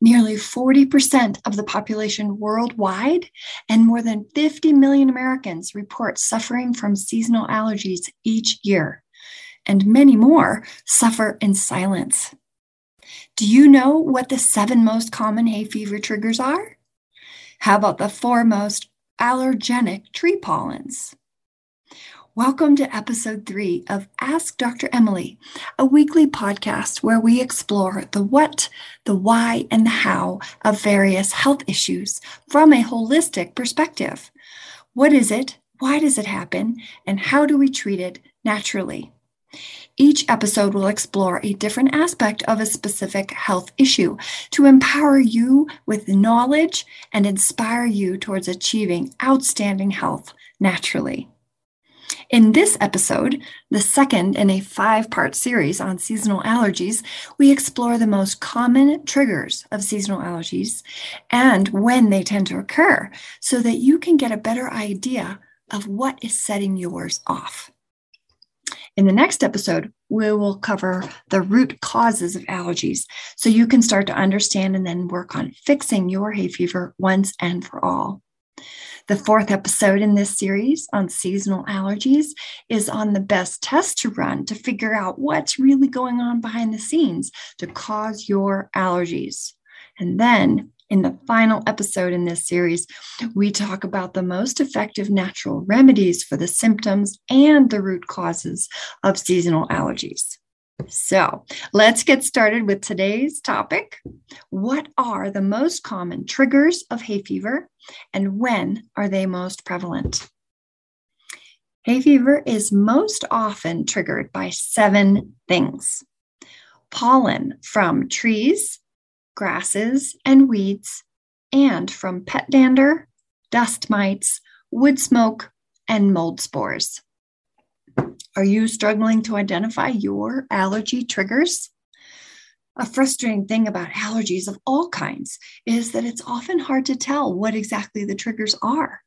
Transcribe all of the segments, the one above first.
Nearly 40% of the population worldwide and more than 50 million Americans report suffering from seasonal allergies each year, and many more suffer in silence. Do you know what the seven most common hay fever triggers are? How about the four most allergenic tree pollens? Welcome to episode three of Ask Dr. Emily, a weekly podcast where we explore the what, the why, and the how of various health issues from a holistic perspective. What is it? Why does it happen? And how do we treat it naturally? Each episode will explore a different aspect of a specific health issue to empower you with knowledge and inspire you towards achieving outstanding health naturally. In this episode, the second in a five part series on seasonal allergies, we explore the most common triggers of seasonal allergies and when they tend to occur so that you can get a better idea of what is setting yours off. In the next episode, we will cover the root causes of allergies so you can start to understand and then work on fixing your hay fever once and for all. The fourth episode in this series on seasonal allergies is on the best test to run to figure out what's really going on behind the scenes to cause your allergies. And then in the final episode in this series, we talk about the most effective natural remedies for the symptoms and the root causes of seasonal allergies. So let's get started with today's topic. What are the most common triggers of hay fever and when are they most prevalent? Hay fever is most often triggered by seven things pollen from trees, grasses, and weeds, and from pet dander, dust mites, wood smoke, and mold spores. Are you struggling to identify your allergy triggers? A frustrating thing about allergies of all kinds is that it's often hard to tell what exactly the triggers are.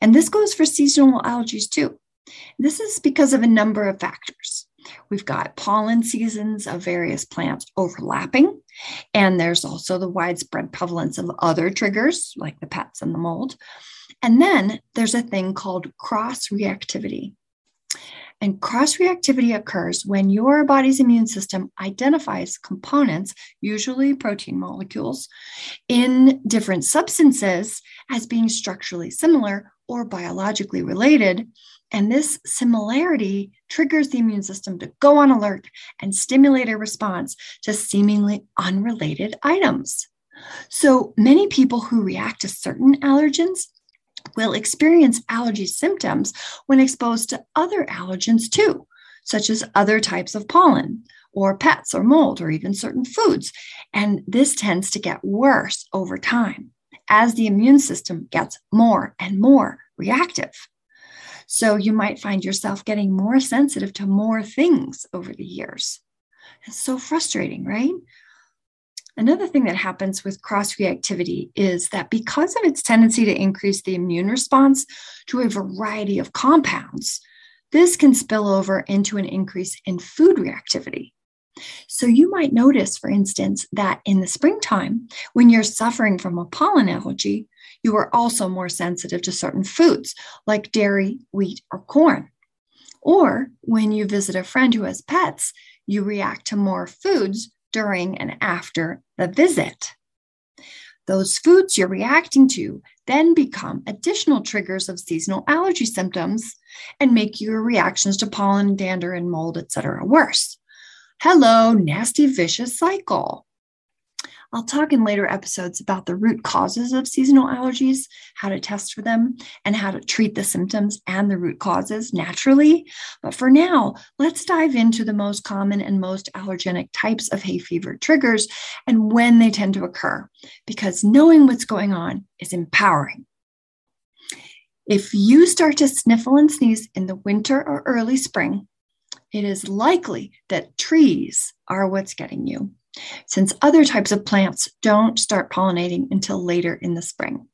And this goes for seasonal allergies too. This is because of a number of factors. We've got pollen seasons of various plants overlapping, and there's also the widespread prevalence of other triggers like the pets and the mold. And then there's a thing called cross reactivity. And cross reactivity occurs when your body's immune system identifies components, usually protein molecules, in different substances as being structurally similar or biologically related. And this similarity triggers the immune system to go on alert and stimulate a response to seemingly unrelated items. So many people who react to certain allergens will experience allergy symptoms when exposed to other allergens too, such as other types of pollen or pets or mold or even certain foods. And this tends to get worse over time as the immune system gets more and more reactive. So you might find yourself getting more sensitive to more things over the years. It's so frustrating, right? Another thing that happens with cross reactivity is that because of its tendency to increase the immune response to a variety of compounds, this can spill over into an increase in food reactivity. So, you might notice, for instance, that in the springtime, when you're suffering from a pollen allergy, you are also more sensitive to certain foods like dairy, wheat, or corn. Or when you visit a friend who has pets, you react to more foods during, and after the visit. Those foods you're reacting to then become additional triggers of seasonal allergy symptoms and make your reactions to pollen, dander, and mold, etc., worse. Hello, nasty, vicious cycle. I'll talk in later episodes about the root causes of seasonal allergies, how to test for them, and how to treat the symptoms and the root causes naturally. But for now, let's dive into the most common and most allergenic types of hay fever triggers and when they tend to occur, because knowing what's going on is empowering. If you start to sniffle and sneeze in the winter or early spring, it is likely that trees are what's getting you since other types of plants don't start pollinating until later in the spring.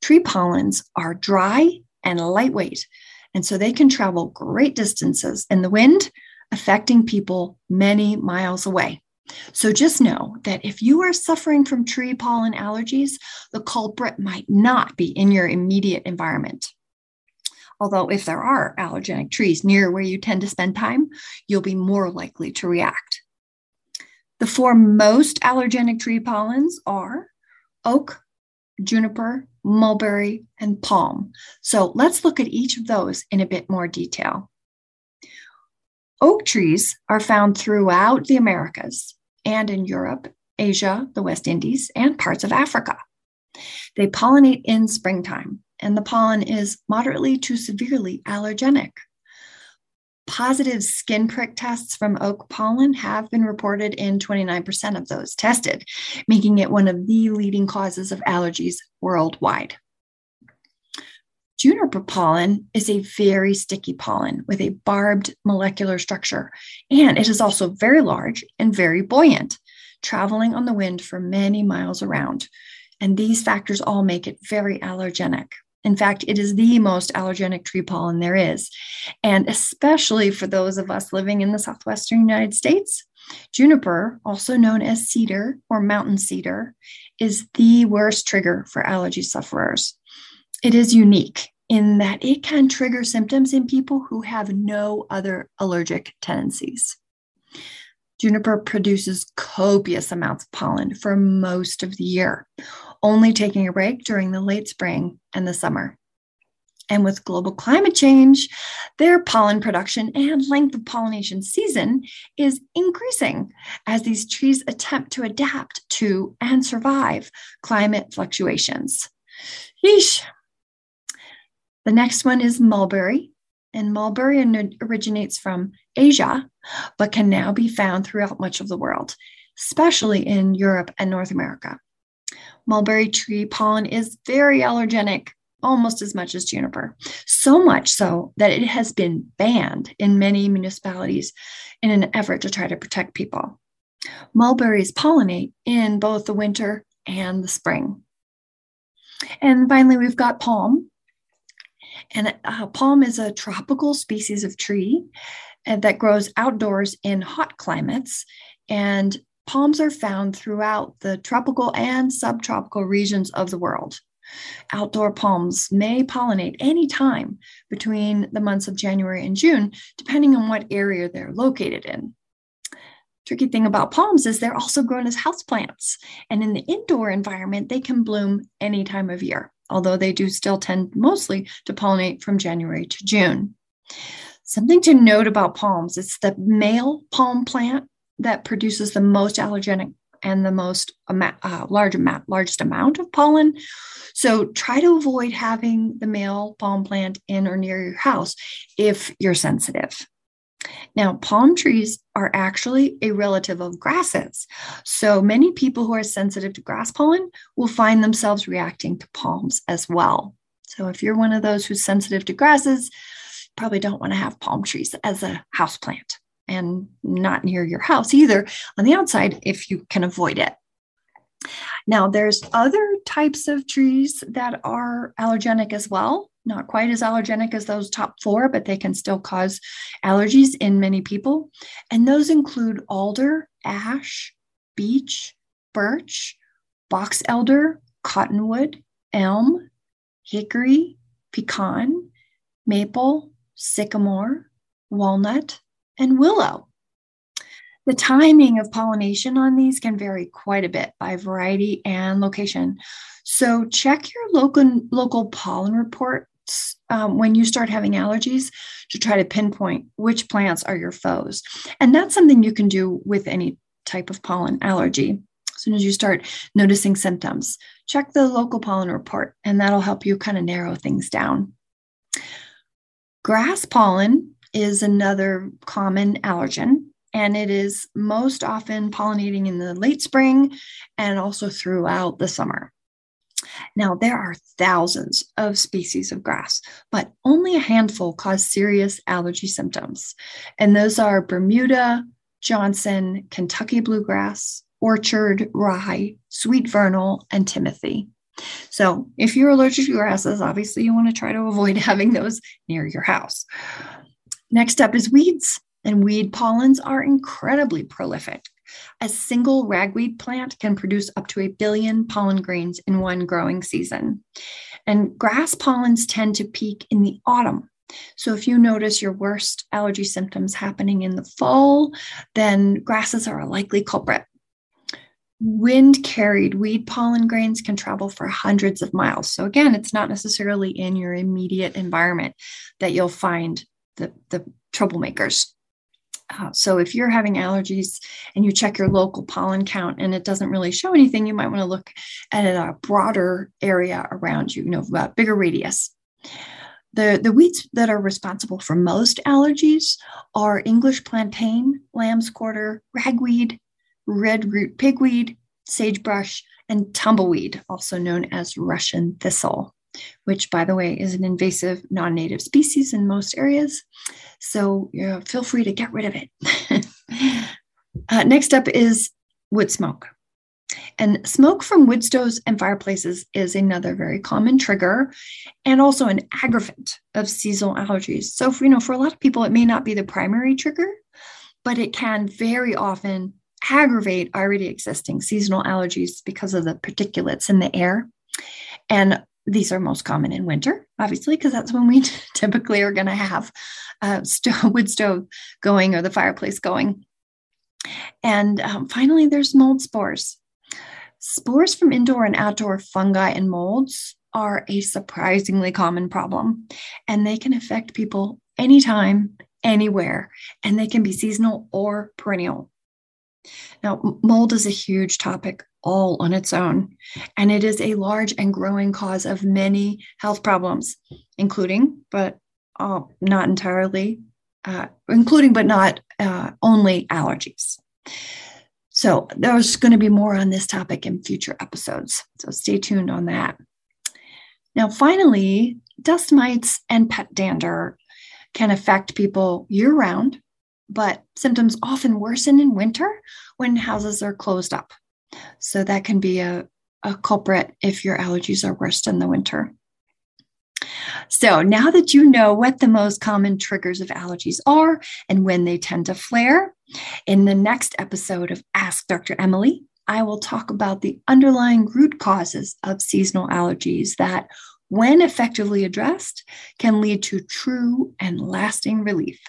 Tree pollens are dry and lightweight, and so they can travel great distances in the wind, affecting people many miles away. So just know that if you are suffering from tree pollen allergies, the culprit might not be in your immediate environment. Although, if there are allergenic trees near where you tend to spend time, you'll be more likely to react. The four most allergenic tree pollens are oak, juniper, mulberry, and palm. So let's look at each of those in a bit more detail. Oak trees are found throughout the Americas and in Europe, Asia, the West Indies, and parts of Africa. They pollinate in springtime and the pollen is moderately to severely allergenic. Positive skin prick tests from oak pollen have been reported in 29% of those tested, making it one of the leading causes of allergies worldwide. Juniper pollen is a very sticky pollen with a barbed molecular structure, and it is also very large and very buoyant, traveling on the wind for many miles around. And these factors all make it very allergenic. In fact, it is the most allergenic tree pollen there is. And especially for those of us living in the southwestern United States, juniper, also known as cedar or mountain cedar, is the worst trigger for allergy sufferers. It is unique in that it can trigger symptoms in people who have no other allergic tendencies. Juniper produces copious amounts of pollen for most of the year, only taking a break during the late spring and the summer. And with global climate change, their pollen production and length of pollination season is increasing as these trees attempt to adapt to and survive climate fluctuations. Yeesh. The next one is mulberry, and mulberry originates from Asia, but can now be found throughout much of the world, especially in Europe and North America. Mulberry tree pollen is very allergenic, almost as much as juniper, so much so that it has been banned in many municipalities in an effort to try to protect people. Mulberries pollinate in both the winter and the spring. And finally, we've got palm. And uh, palm is a tropical species of tree uh, that grows outdoors in hot climates. And palms are found throughout the tropical and subtropical regions of the world. Outdoor palms may pollinate any time between the months of January and June, depending on what area they're located in. Tricky thing about palms is they're also grown as houseplants, and in the indoor environment, they can bloom any time of year although they do still tend mostly to pollinate from January to June. Something to note about palms it's the male palm plant that produces the most allergenic and the most uh, large amount, largest amount of pollen. So try to avoid having the male palm plant in or near your house if you're sensitive. Now, palm trees are actually a relative of grasses. So many people who are sensitive to grass pollen will find themselves reacting to palms as well. So if you're one of those who's sensitive to grasses, probably don't want to have palm trees as a house plant and not near your house either on the outside if you can avoid it. Now, there's other types of trees that are allergenic as well not quite as allergenic as those top four, but they can still cause allergies in many people. And those include alder, ash, beech, birch, box elder, cottonwood, elm, hickory, pecan, maple, sycamore, walnut, and willow. The timing of pollination on these can vary quite a bit by variety and location. So check your local local pollen reports um, when you start having allergies to try to pinpoint which plants are your foes. And that's something you can do with any type of pollen allergy. As soon as you start noticing symptoms, check the local pollen report, and that'll help you kind of narrow things down. Grass pollen is another common allergen, and it is most often pollinating in the late spring and also throughout the summer. Now, there are thousands of species of grass, but only a handful cause serious allergy symptoms. And those are Bermuda, Johnson, Kentucky bluegrass, orchard, rye, sweet vernal, and Timothy. So, if you're allergic to grasses, obviously you want to try to avoid having those near your house. Next up is weeds, and weed pollens are incredibly prolific A single ragweed plant can produce up to a billion pollen grains in one growing season. And grass pollens tend to peak in the autumn. So if you notice your worst allergy symptoms happening in the fall, then grasses are a likely culprit. Wind carried weed pollen grains can travel for hundreds of miles. So, again, it's not necessarily in your immediate environment that you'll find the, the troublemakers. Uh, so, if you're having allergies and you check your local pollen count and it doesn't really show anything, you might want to look at a broader area around you, you know, a bigger radius. The, the weeds that are responsible for most allergies are English plantain, lamb's quarter, ragweed, red root pigweed, sagebrush, and tumbleweed, also known as Russian thistle, which, by the way, is an invasive non native species in most areas. So uh, feel free to get rid of it. uh, next up is wood smoke. And smoke from wood stoves and fireplaces is another very common trigger and also an aggravant of seasonal allergies. So, for, you know, for a lot of people, it may not be the primary trigger, but it can very often aggravate already existing seasonal allergies because of the particulates in the air. And these are most common in winter, obviously, because that's when we typically are going to have a stove, wood stove going or the fireplace going. And um, finally, there's mold spores. Spores from indoor and outdoor fungi and molds are a surprisingly common problem, and they can affect people anytime, anywhere, and they can be seasonal or perennial. Now, mold is a huge topic all on its own, and it is a large and growing cause of many health problems, including, but uh, not entirely, uh, including but not uh, only allergies. So, there's going to be more on this topic in future episodes. So, stay tuned on that. Now, finally, dust mites and pet dander can affect people year round but symptoms often worsen in winter when houses are closed up. So that can be a, a culprit if your allergies are worse in the winter. So now that you know what the most common triggers of allergies are and when they tend to flare, in the next episode of Ask Dr. Emily, I will talk about the underlying root causes of seasonal allergies that, when effectively addressed, can lead to true and lasting relief.